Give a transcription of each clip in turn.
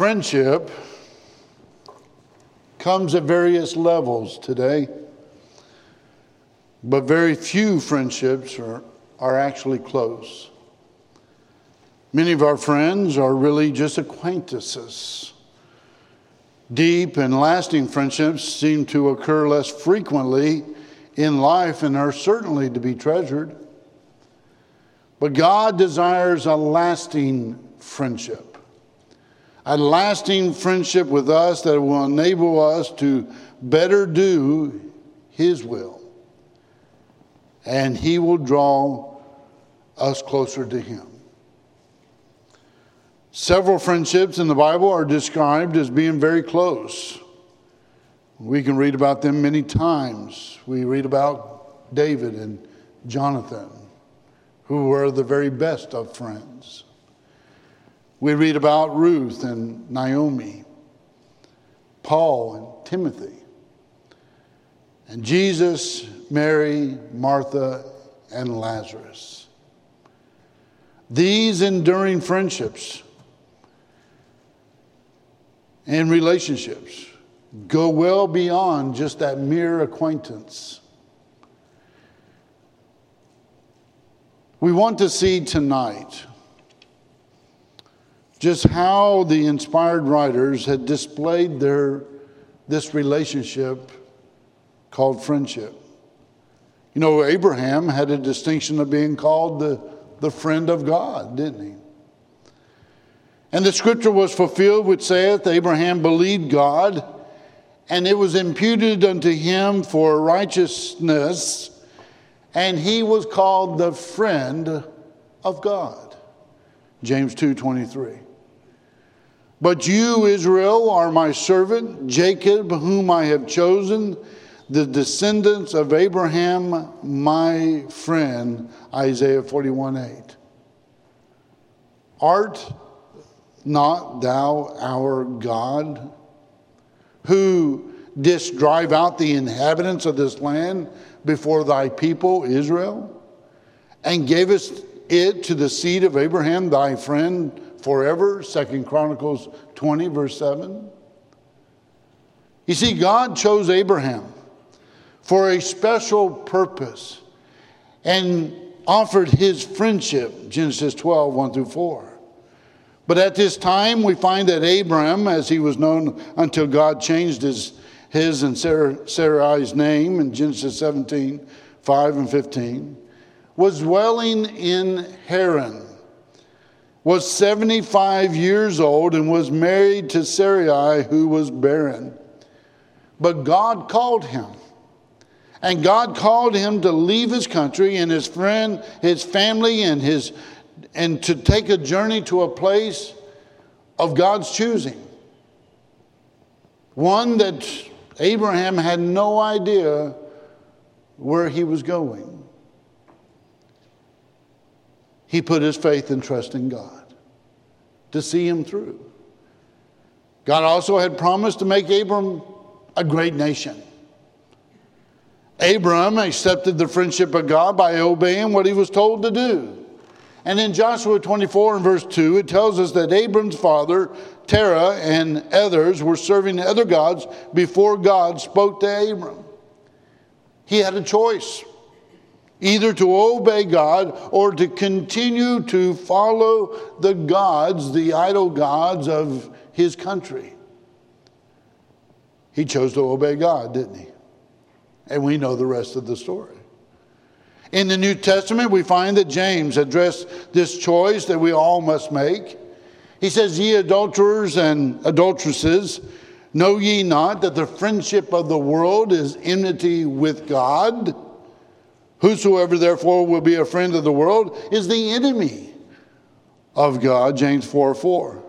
Friendship comes at various levels today, but very few friendships are, are actually close. Many of our friends are really just acquaintances. Deep and lasting friendships seem to occur less frequently in life and are certainly to be treasured. But God desires a lasting friendship, a lasting friendship with us that will enable us to better do His will. And He will draw us closer to Him. Several friendships in the Bible are described as being very close. We can read about them many times. We read about David and Jonathan, who were the very best of friends. We read about Ruth and Naomi, Paul and Timothy, and Jesus, Mary, Martha, and Lazarus. These enduring friendships and relationships go well beyond just that mere acquaintance. We want to see tonight just how the inspired writers had displayed their this relationship called friendship. You know, Abraham had a distinction of being called the, the friend of God, didn't he? And the scripture was fulfilled, which saith, Abraham believed God and it was imputed unto him for righteousness, and he was called the friend of God. James 2:23. But you, Israel, are my servant, Jacob, whom I have chosen, the descendants of Abraham, my friend, Isaiah 41 8. Art not thou our God? who didst drive out the inhabitants of this land before thy people Israel, and gavest it to the seed of Abraham, thy friend, forever. Second Chronicles 20, verse 7. You see, God chose Abraham for a special purpose and offered his friendship, Genesis 12, 1 through 4. But at this time, we find that Abram, as he was known until God changed his, his and Sarai's name in Genesis 17 5 and 15, was dwelling in Haran, was 75 years old, and was married to Sarai, who was barren. But God called him. And God called him to leave his country and his friend, his family, and his and to take a journey to a place of God's choosing. One that Abraham had no idea where he was going. He put his faith and trust in God to see him through. God also had promised to make Abram a great nation. Abram accepted the friendship of God by obeying what he was told to do. And in Joshua 24 and verse 2, it tells us that Abram's father, Terah, and others were serving other gods before God spoke to Abram. He had a choice either to obey God or to continue to follow the gods, the idol gods of his country. He chose to obey God, didn't he? And we know the rest of the story. In the New Testament, we find that James addressed this choice that we all must make. He says, Ye adulterers and adulteresses, know ye not that the friendship of the world is enmity with God? Whosoever therefore will be a friend of the world is the enemy of God, James 4 4.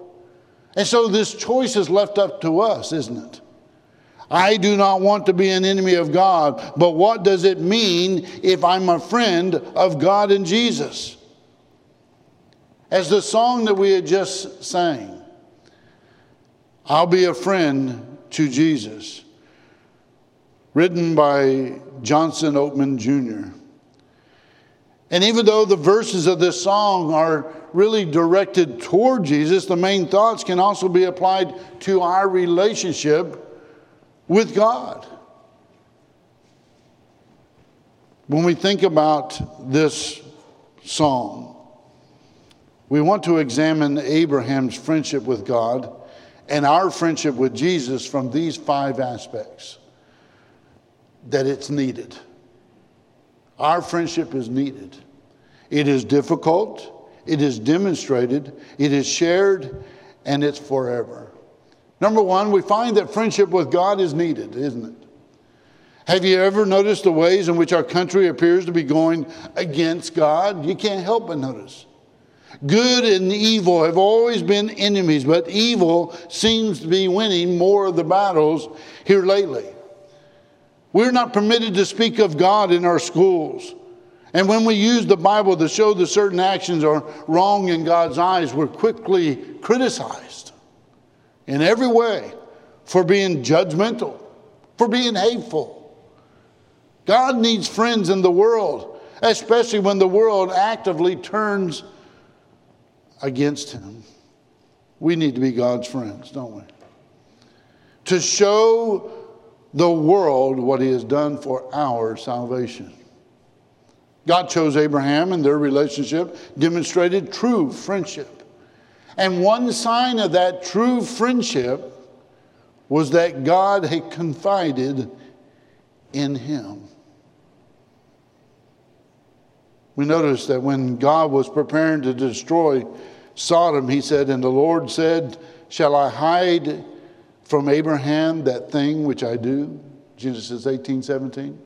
And so this choice is left up to us, isn't it? I do not want to be an enemy of God, but what does it mean if I'm a friend of God and Jesus? As the song that we had just sang, I'll be a friend to Jesus, written by Johnson Oatman Jr. And even though the verses of this song are really directed toward Jesus, the main thoughts can also be applied to our relationship with God. When we think about this song, we want to examine Abraham's friendship with God and our friendship with Jesus from these five aspects that it's needed. Our friendship is needed. It is difficult, it is demonstrated, it is shared, and it's forever. Number one, we find that friendship with God is needed, isn't it? Have you ever noticed the ways in which our country appears to be going against God? You can't help but notice. Good and evil have always been enemies, but evil seems to be winning more of the battles here lately. We're not permitted to speak of God in our schools. And when we use the Bible to show that certain actions are wrong in God's eyes, we're quickly criticized in every way for being judgmental, for being hateful. God needs friends in the world, especially when the world actively turns against Him. We need to be God's friends, don't we? To show the world what He has done for our salvation. God chose Abraham, and their relationship demonstrated true friendship. And one sign of that true friendship was that God had confided in him. We notice that when God was preparing to destroy Sodom, he said, And the Lord said, Shall I hide from Abraham that thing which I do? Genesis 18, 17.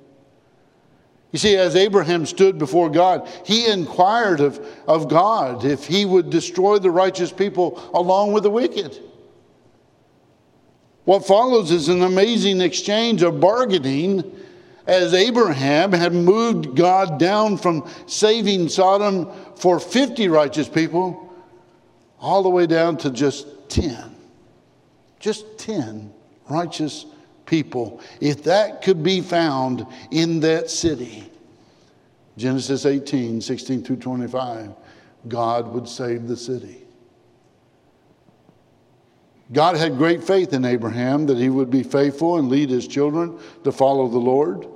You see, as Abraham stood before God, he inquired of, of God if he would destroy the righteous people along with the wicked. What follows is an amazing exchange of bargaining as Abraham had moved God down from saving Sodom for 50 righteous people all the way down to just 10. Just 10 righteous people. If that could be found in that city, Genesis 18, 16 through 25, God would save the city. God had great faith in Abraham that he would be faithful and lead his children to follow the Lord.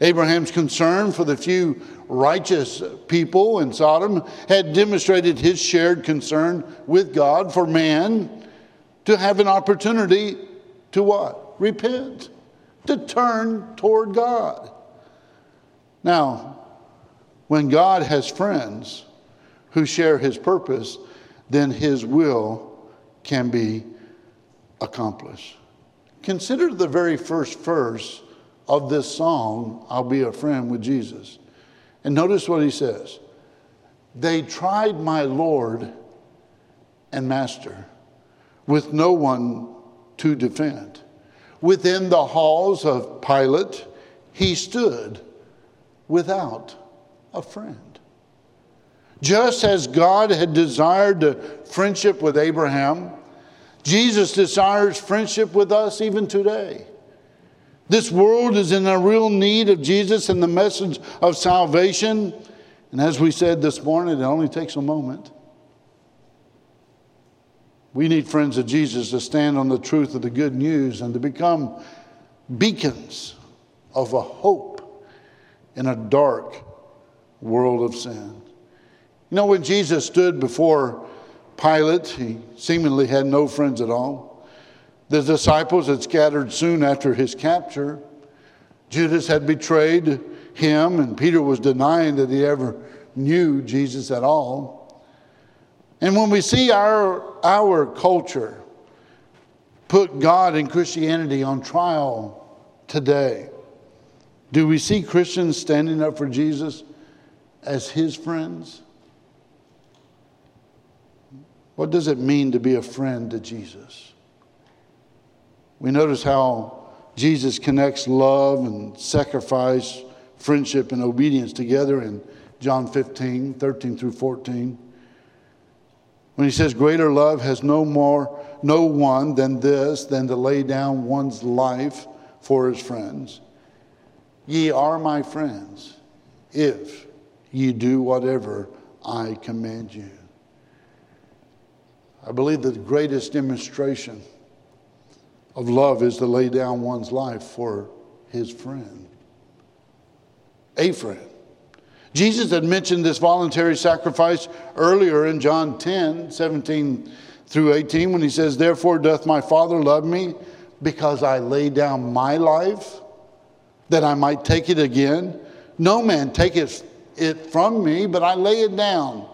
Abraham's concern for the few righteous people in Sodom had demonstrated his shared concern with God for man to have an opportunity to what? Repent, to turn toward God. Now, when God has friends who share his purpose, then his will can be accomplished. Consider the very first verse of this song, I'll Be a Friend with Jesus. And notice what he says They tried my Lord and Master with no one to defend. Within the halls of Pilate, he stood without a friend. Just as God had desired the friendship with Abraham, Jesus desires friendship with us even today. This world is in a real need of Jesus and the message of salvation. And as we said this morning, it only takes a moment. We need friends of Jesus to stand on the truth of the good news and to become beacons of a hope in a dark world of sin. You know, when Jesus stood before Pilate, he seemingly had no friends at all. The disciples had scattered soon after his capture. Judas had betrayed him, and Peter was denying that he ever knew Jesus at all. And when we see our, our culture put God and Christianity on trial today, do we see Christians standing up for Jesus as his friends? What does it mean to be a friend to Jesus? We notice how Jesus connects love and sacrifice, friendship and obedience together in John 15, 13 through 14. When he says, Greater love has no more, no one than this, than to lay down one's life for his friends. Ye are my friends if ye do whatever I command you. I believe that the greatest demonstration of love is to lay down one's life for his friend, a friend. Jesus had mentioned this voluntary sacrifice earlier in John 10 17 through 18 when he says, Therefore doth my Father love me because I lay down my life that I might take it again. No man taketh it from me, but I lay it down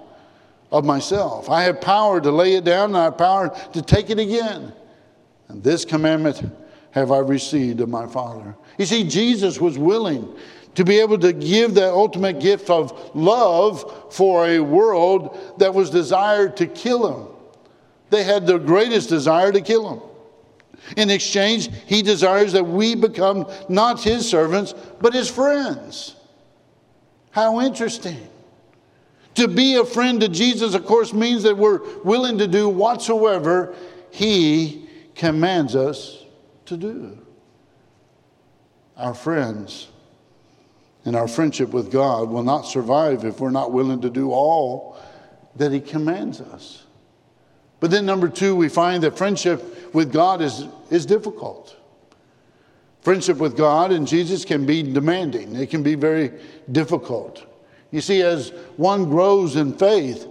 of myself. I have power to lay it down, and I have power to take it again. And this commandment have I received of my Father. You see, Jesus was willing to be able to give that ultimate gift of love for a world that was desired to kill him. They had the greatest desire to kill him. In exchange, he desires that we become not his servants, but his friends. How interesting. To be a friend to Jesus, of course, means that we're willing to do whatsoever He commands us to do. Our friends and our friendship with God will not survive if we're not willing to do all that He commands us. But then, number two, we find that friendship with God is, is difficult. Friendship with God and Jesus can be demanding, it can be very difficult. You see, as one grows in faith,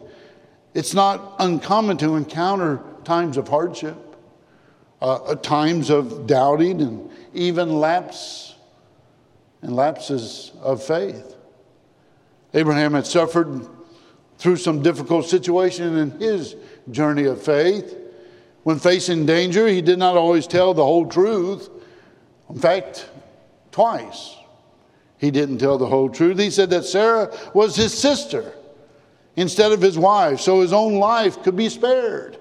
it's not uncommon to encounter times of hardship, uh, uh, times of doubting, and even lapse and lapses of faith. Abraham had suffered through some difficult situation in his journey of faith. When facing danger, he did not always tell the whole truth. In fact, twice he didn't tell the whole truth. He said that Sarah was his sister instead of his wife, so his own life could be spared.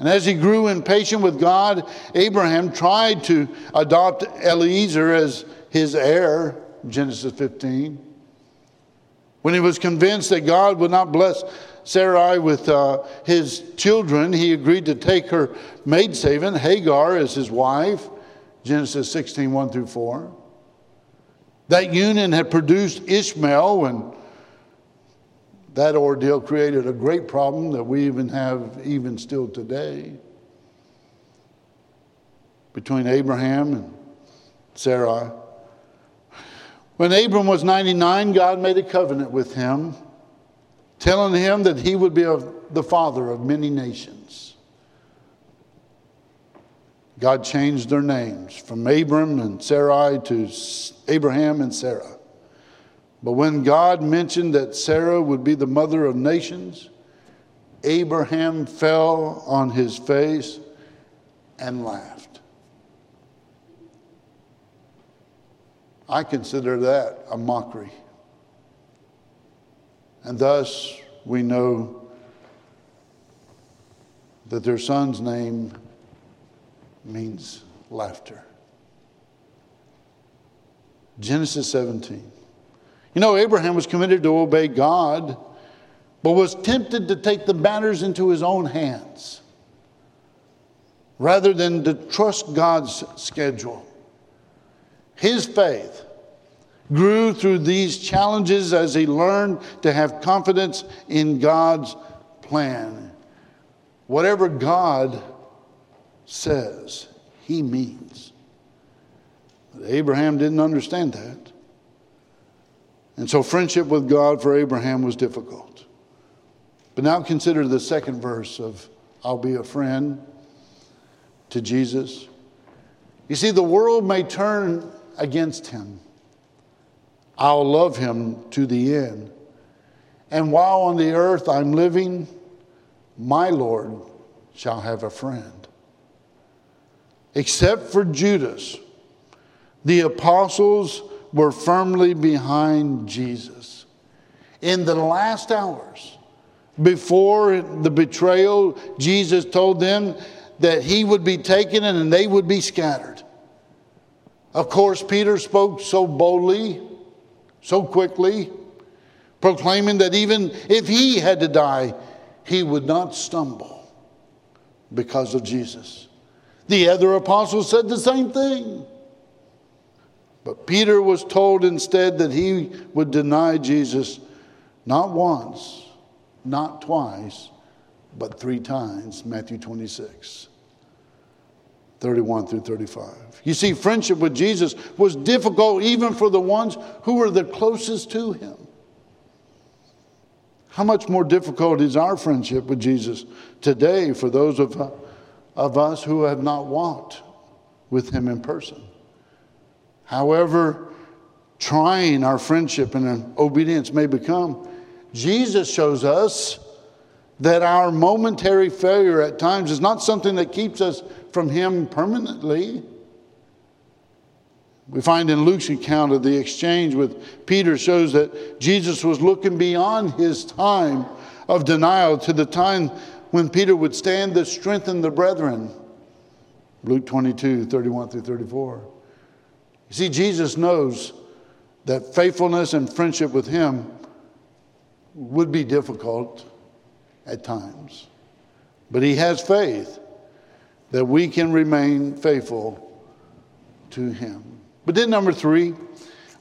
And as he grew impatient with God, Abraham tried to adopt Eliezer as his heir, Genesis 15. When he was convinced that God would not bless Sarai with uh, his children, he agreed to take her maidservant, Hagar, as his wife, Genesis 16, 1 through 4. That union had produced Ishmael, and that ordeal created a great problem that we even have even still today between Abraham and Sarah. When Abram was 99, God made a covenant with him, telling him that he would be the father of many nations. God changed their names from Abram and Sarai to Abraham and Sarah. But when God mentioned that Sarah would be the mother of nations, Abraham fell on his face and laughed. I consider that a mockery. And thus we know that their son's name means laughter. Genesis 17. You know, Abraham was committed to obey God, but was tempted to take the matters into his own hands rather than to trust God's schedule. His faith grew through these challenges as he learned to have confidence in God's plan. Whatever God says, he means. But Abraham didn't understand that. And so friendship with God for Abraham was difficult. But now consider the second verse of I'll be a friend to Jesus. You see, the world may turn against him. I'll love him to the end. And while on the earth I'm living, my Lord shall have a friend except for Judas, the apostles were firmly behind Jesus. In the last hours, before the betrayal, Jesus told them that he would be taken and they would be scattered. Of course, Peter spoke so boldly, so quickly, proclaiming that even if he had to die, he would not stumble because of Jesus. The other apostles said the same thing. But Peter was told instead that he would deny Jesus not once, not twice, but three times. Matthew 26. 31 through 35. You see, friendship with Jesus was difficult even for the ones who were the closest to him. How much more difficult is our friendship with Jesus today for those of, of us who have not walked with him in person? However, trying our friendship and obedience may become, Jesus shows us that our momentary failure at times is not something that keeps us from Him permanently. We find in Luke's account of the exchange with Peter shows that Jesus was looking beyond his time of denial to the time when Peter would stand to strengthen the brethren. Luke 22, 31 through 34. You see, Jesus knows that faithfulness and friendship with him would be difficult at times. But he has faith that we can remain faithful to him. But then, number three,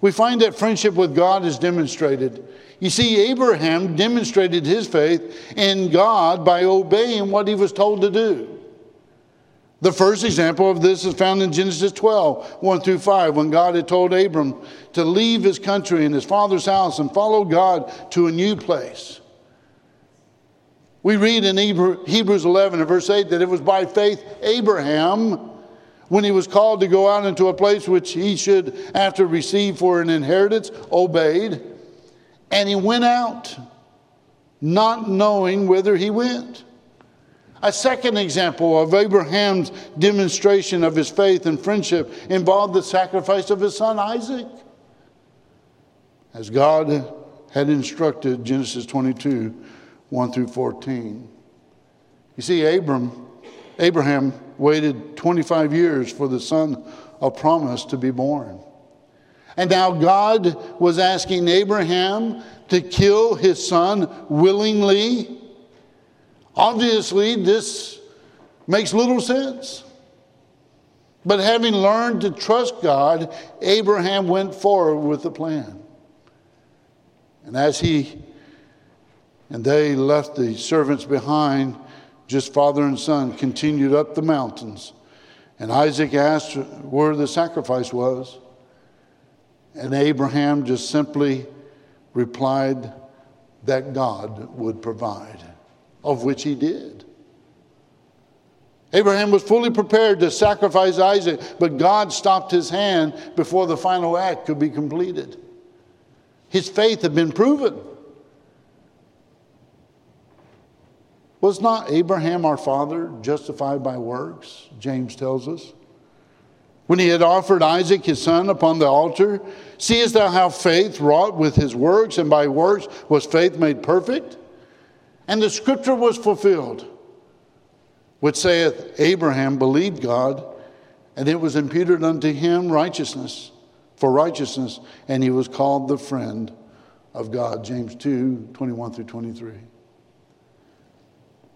we find that friendship with God is demonstrated. You see, Abraham demonstrated his faith in God by obeying what he was told to do. The first example of this is found in Genesis 12, 1 through 5, when God had told Abram to leave his country and his father's house and follow God to a new place. We read in Hebrews 11 and verse 8 that it was by faith Abraham, when he was called to go out into a place which he should, after receive for an inheritance, obeyed. And he went out, not knowing whither he went. A second example of Abraham's demonstration of his faith and friendship involved the sacrifice of his son Isaac. As God had instructed, Genesis 22 1 through 14. You see, Abram, Abraham waited 25 years for the son of promise to be born. And now God was asking Abraham to kill his son willingly. Obviously, this makes little sense. But having learned to trust God, Abraham went forward with the plan. And as he and they left the servants behind, just father and son, continued up the mountains. And Isaac asked where the sacrifice was. And Abraham just simply replied that God would provide, of which he did. Abraham was fully prepared to sacrifice Isaac, but God stopped his hand before the final act could be completed. His faith had been proven. Was not Abraham our father justified by works? James tells us. When he had offered Isaac his son upon the altar, seest thou how faith wrought with his works, and by works was faith made perfect? And the scripture was fulfilled, which saith, Abraham believed God, and it was imputed unto him righteousness, for righteousness, and he was called the friend of God. James 2 21 through 23.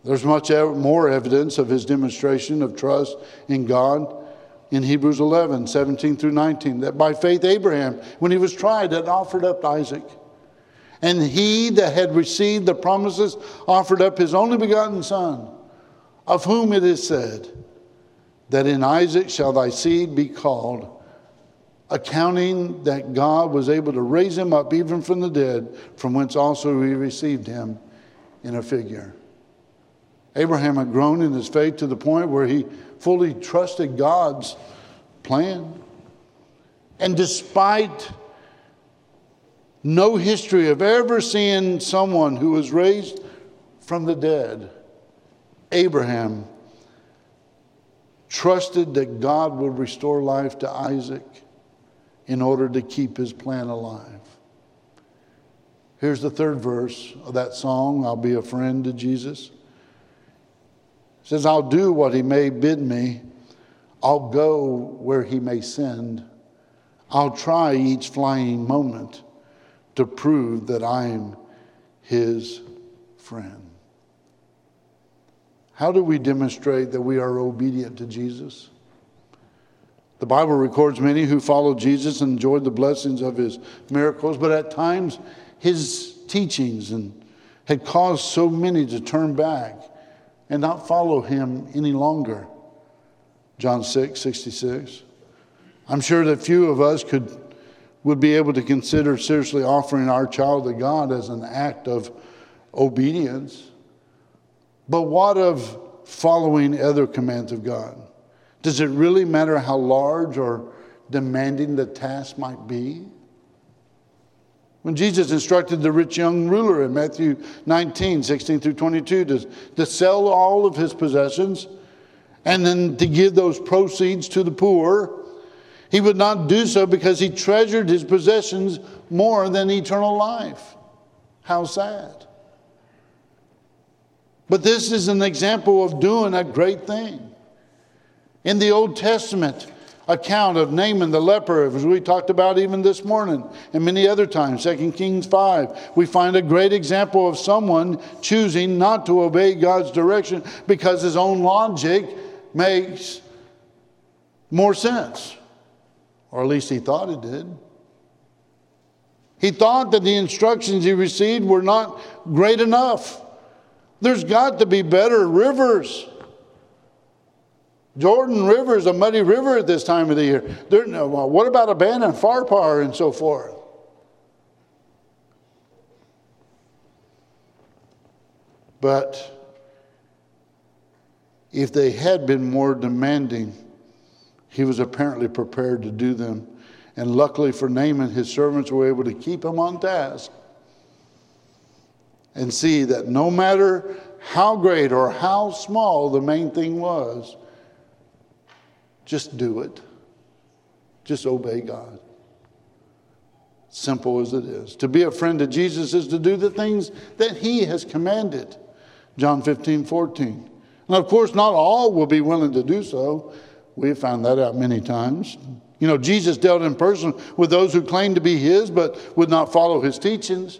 There's much more evidence of his demonstration of trust in God in Hebrews 11, 17 through 19, that by faith Abraham, when he was tried, had offered up Isaac. And he that had received the promises offered up his only begotten Son, of whom it is said, that in Isaac shall thy seed be called, accounting that God was able to raise him up even from the dead, from whence also he received him in a figure. Abraham had grown in his faith to the point where he fully trusted God's plan. And despite no history of ever seeing someone who was raised from the dead, Abraham trusted that God would restore life to Isaac in order to keep his plan alive. Here's the third verse of that song I'll be a friend to Jesus says, I'll do what he may bid me. I'll go where he may send. I'll try each flying moment to prove that I'm his friend. How do we demonstrate that we are obedient to Jesus? The Bible records many who followed Jesus and enjoyed the blessings of his miracles, but at times his teachings and had caused so many to turn back and not follow him any longer. John 6, 66. I'm sure that few of us could would be able to consider seriously offering our child to God as an act of obedience. But what of following other commands of God? Does it really matter how large or demanding the task might be? When Jesus instructed the rich young ruler in Matthew 19, 16 through 22 to, to sell all of his possessions and then to give those proceeds to the poor, he would not do so because he treasured his possessions more than eternal life. How sad. But this is an example of doing a great thing. In the Old Testament account of Naaman the leper, as we talked about even this morning and many other times, 2 Kings 5, we find a great example of someone choosing not to obey God's direction because his own logic makes more sense. Or at least he thought it did. He thought that the instructions he received were not great enough. There's got to be better rivers. Jordan River is a muddy river at this time of the year. There, well, what about Abana and Pharpar and so forth? But if they had been more demanding, he was apparently prepared to do them. And luckily for Naaman, his servants were able to keep him on task and see that no matter how great or how small the main thing was, just do it. Just obey God. Simple as it is. To be a friend of Jesus is to do the things that he has commanded. John 15, 14. And of course, not all will be willing to do so. We've found that out many times. You know, Jesus dealt in person with those who claimed to be his but would not follow his teachings.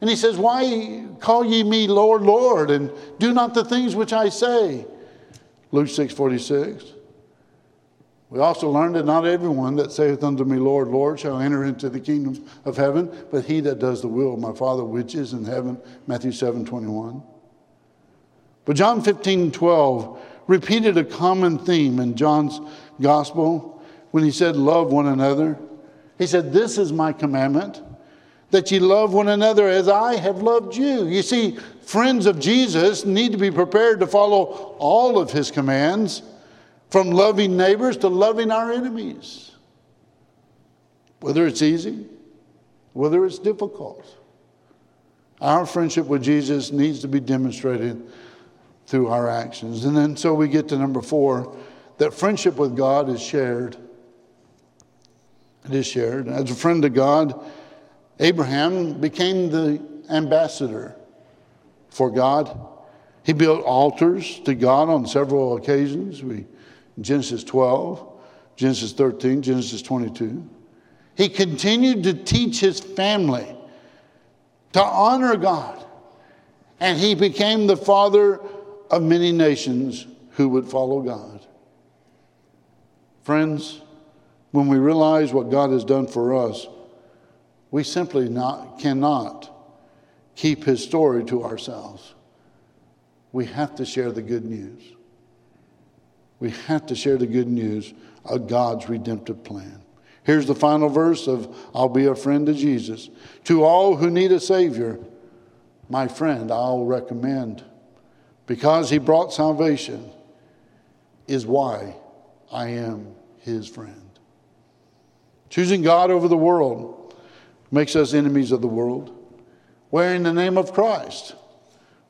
And he says, Why call ye me Lord, Lord, and do not the things which I say? Luke 6 46. We also learned that not everyone that saith unto me, Lord, Lord, shall enter into the kingdom of heaven, but he that does the will of my Father which is in heaven. Matthew 7 21. But John 15 12 repeated a common theme in John's gospel when he said, Love one another. He said, This is my commandment, that ye love one another as I have loved you. You see, friends of Jesus need to be prepared to follow all of his commands, from loving neighbors to loving our enemies. Whether it's easy, whether it's difficult. Our friendship with Jesus needs to be demonstrated through our actions. And then so we get to number four that friendship with God is shared. It is shared. As a friend of God, Abraham became the ambassador for God. He built altars to God on several occasions. We, Genesis 12, Genesis 13, Genesis 22. He continued to teach his family to honor God. And he became the father of many nations who would follow God. Friends, when we realize what God has done for us, we simply not, cannot keep his story to ourselves. We have to share the good news. We have to share the good news of God's redemptive plan. Here's the final verse of I'll be a friend to Jesus. To all who need a Savior, my friend, I'll recommend because he brought salvation, is why I am his friend. Choosing God over the world makes us enemies of the world. Wearing the name of Christ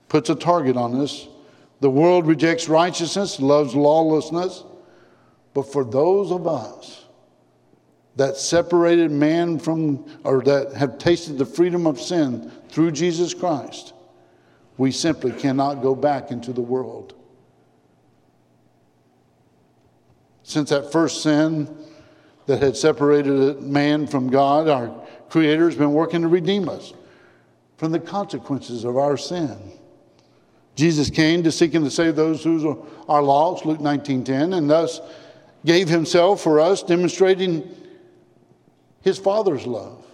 puts a target on us. The world rejects righteousness, loves lawlessness. But for those of us that separated man from, or that have tasted the freedom of sin through Jesus Christ, we simply cannot go back into the world. Since that first sin that had separated man from God, our Creator has been working to redeem us from the consequences of our sin. Jesus came to seek and to save those who are lost, Luke 19:10, and thus gave himself for us, demonstrating his Father's love.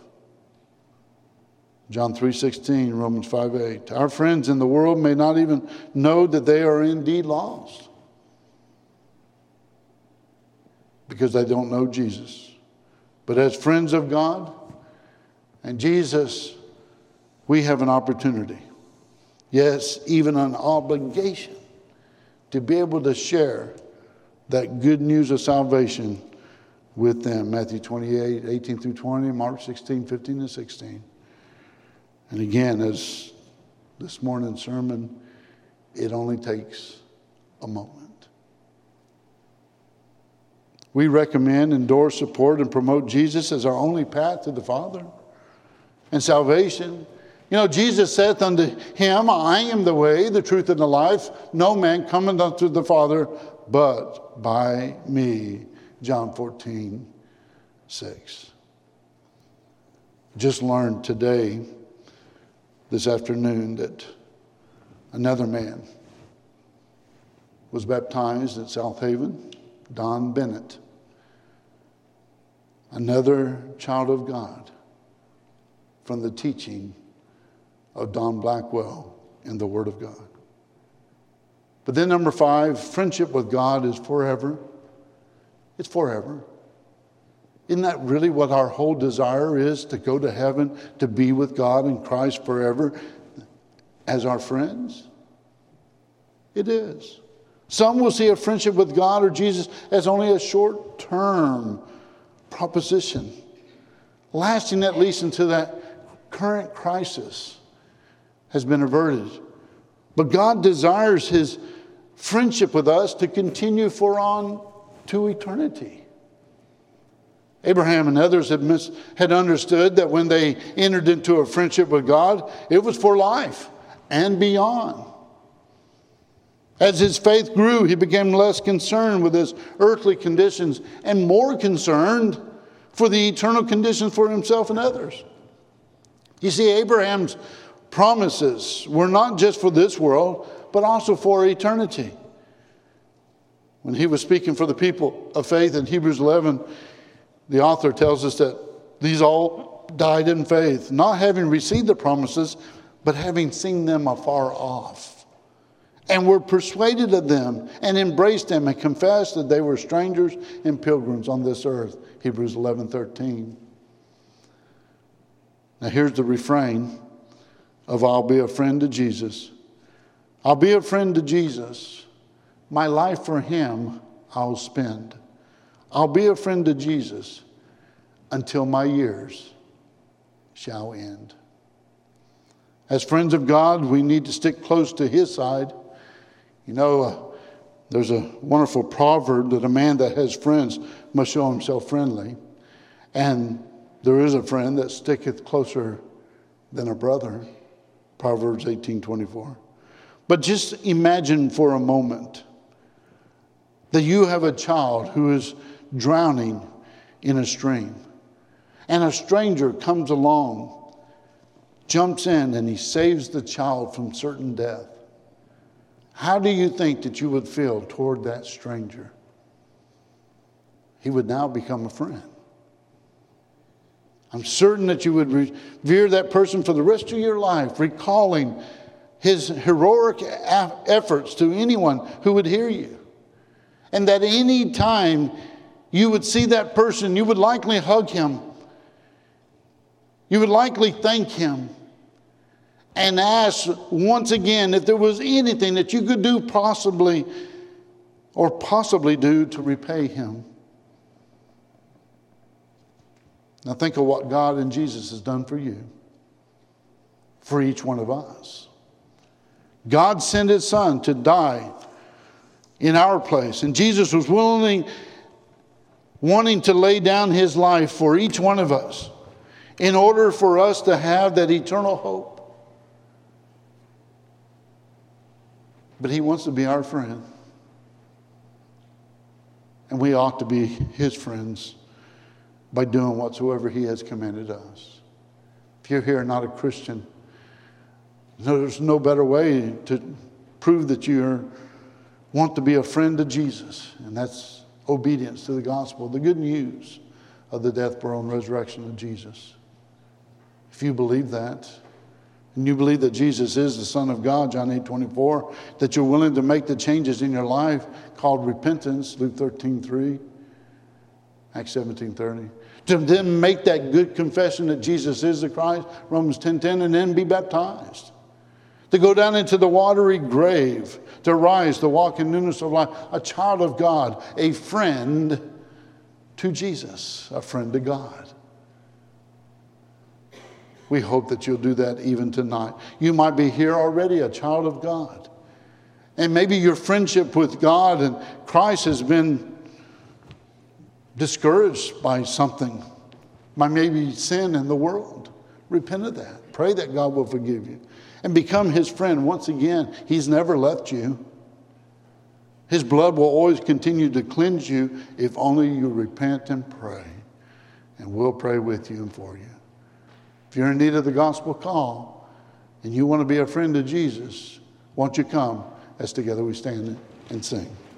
John 3:16, Romans 5:8. Our friends in the world may not even know that they are indeed lost because they don't know Jesus. But as friends of God and Jesus, we have an opportunity. Yes, even an obligation to be able to share that good news of salvation with them. Matthew 28, 18 through 20, Mark 16, 15 and 16. And again, as this morning's sermon, it only takes a moment. We recommend, endorse, support, and promote Jesus as our only path to the Father and salvation. You know, Jesus saith unto him, I am the way, the truth, and the life. No man cometh unto the Father but by me. John 14, 6. Just learned today, this afternoon, that another man was baptized at South Haven, Don Bennett. Another child of God from the teaching of Don Blackwell in the Word of God. But then, number five, friendship with God is forever. It's forever. Isn't that really what our whole desire is to go to heaven, to be with God and Christ forever as our friends? It is. Some will see a friendship with God or Jesus as only a short term proposition, lasting at least until that current crisis has been averted. But God desires His friendship with us to continue for on to eternity. Abraham and others had, mis- had understood that when they entered into a friendship with God, it was for life and beyond. As his faith grew, he became less concerned with his earthly conditions and more concerned for the eternal conditions for himself and others. You see, Abraham's promises were not just for this world, but also for eternity. When he was speaking for the people of faith in Hebrews 11, the author tells us that these all died in faith, not having received the promises, but having seen them afar off, and were persuaded of them, and embraced them, and confessed that they were strangers and pilgrims on this earth. Hebrews 11 13. Now, here's the refrain of I'll be a friend to Jesus. I'll be a friend to Jesus. My life for him I'll spend. I'll be a friend to Jesus until my years shall end. As friends of God, we need to stick close to his side. You know, uh, there's a wonderful proverb that a man that has friends must show himself friendly. And there is a friend that sticketh closer than a brother. Proverbs 18:24. But just imagine for a moment that you have a child who is drowning in a stream, and a stranger comes along, jumps in, and he saves the child from certain death. How do you think that you would feel toward that stranger? He would now become a friend. I'm certain that you would revere that person for the rest of your life, recalling his heroic efforts to anyone who would hear you. And that any time you would see that person, you would likely hug him. You would likely thank him and ask once again if there was anything that you could do possibly or possibly do to repay him. Now, think of what God and Jesus has done for you, for each one of us. God sent his son to die in our place, and Jesus was willing, wanting to lay down his life for each one of us in order for us to have that eternal hope. But he wants to be our friend, and we ought to be his friends by doing whatsoever He has commanded us. If you're here not a Christian, there's no better way to prove that you want to be a friend of Jesus, and that's obedience to the gospel, the good news of the death, burial, and resurrection of Jesus. If you believe that, and you believe that Jesus is the Son of God, John 8 24, that you're willing to make the changes in your life called repentance, Luke 13 3, Acts 17 30, to then make that good confession that Jesus is the Christ, Romans 10 10, and then be baptized. To go down into the watery grave, to rise, to walk in newness of life, a child of God, a friend to Jesus, a friend to God. We hope that you'll do that even tonight. You might be here already, a child of God. And maybe your friendship with God and Christ has been discouraged by something, by maybe sin in the world. Repent of that. Pray that God will forgive you and become his friend once again. He's never left you. His blood will always continue to cleanse you if only you repent and pray. And we'll pray with you and for you. If you're in need of the gospel call and you want to be a friend of Jesus, won't you come as together we stand and sing?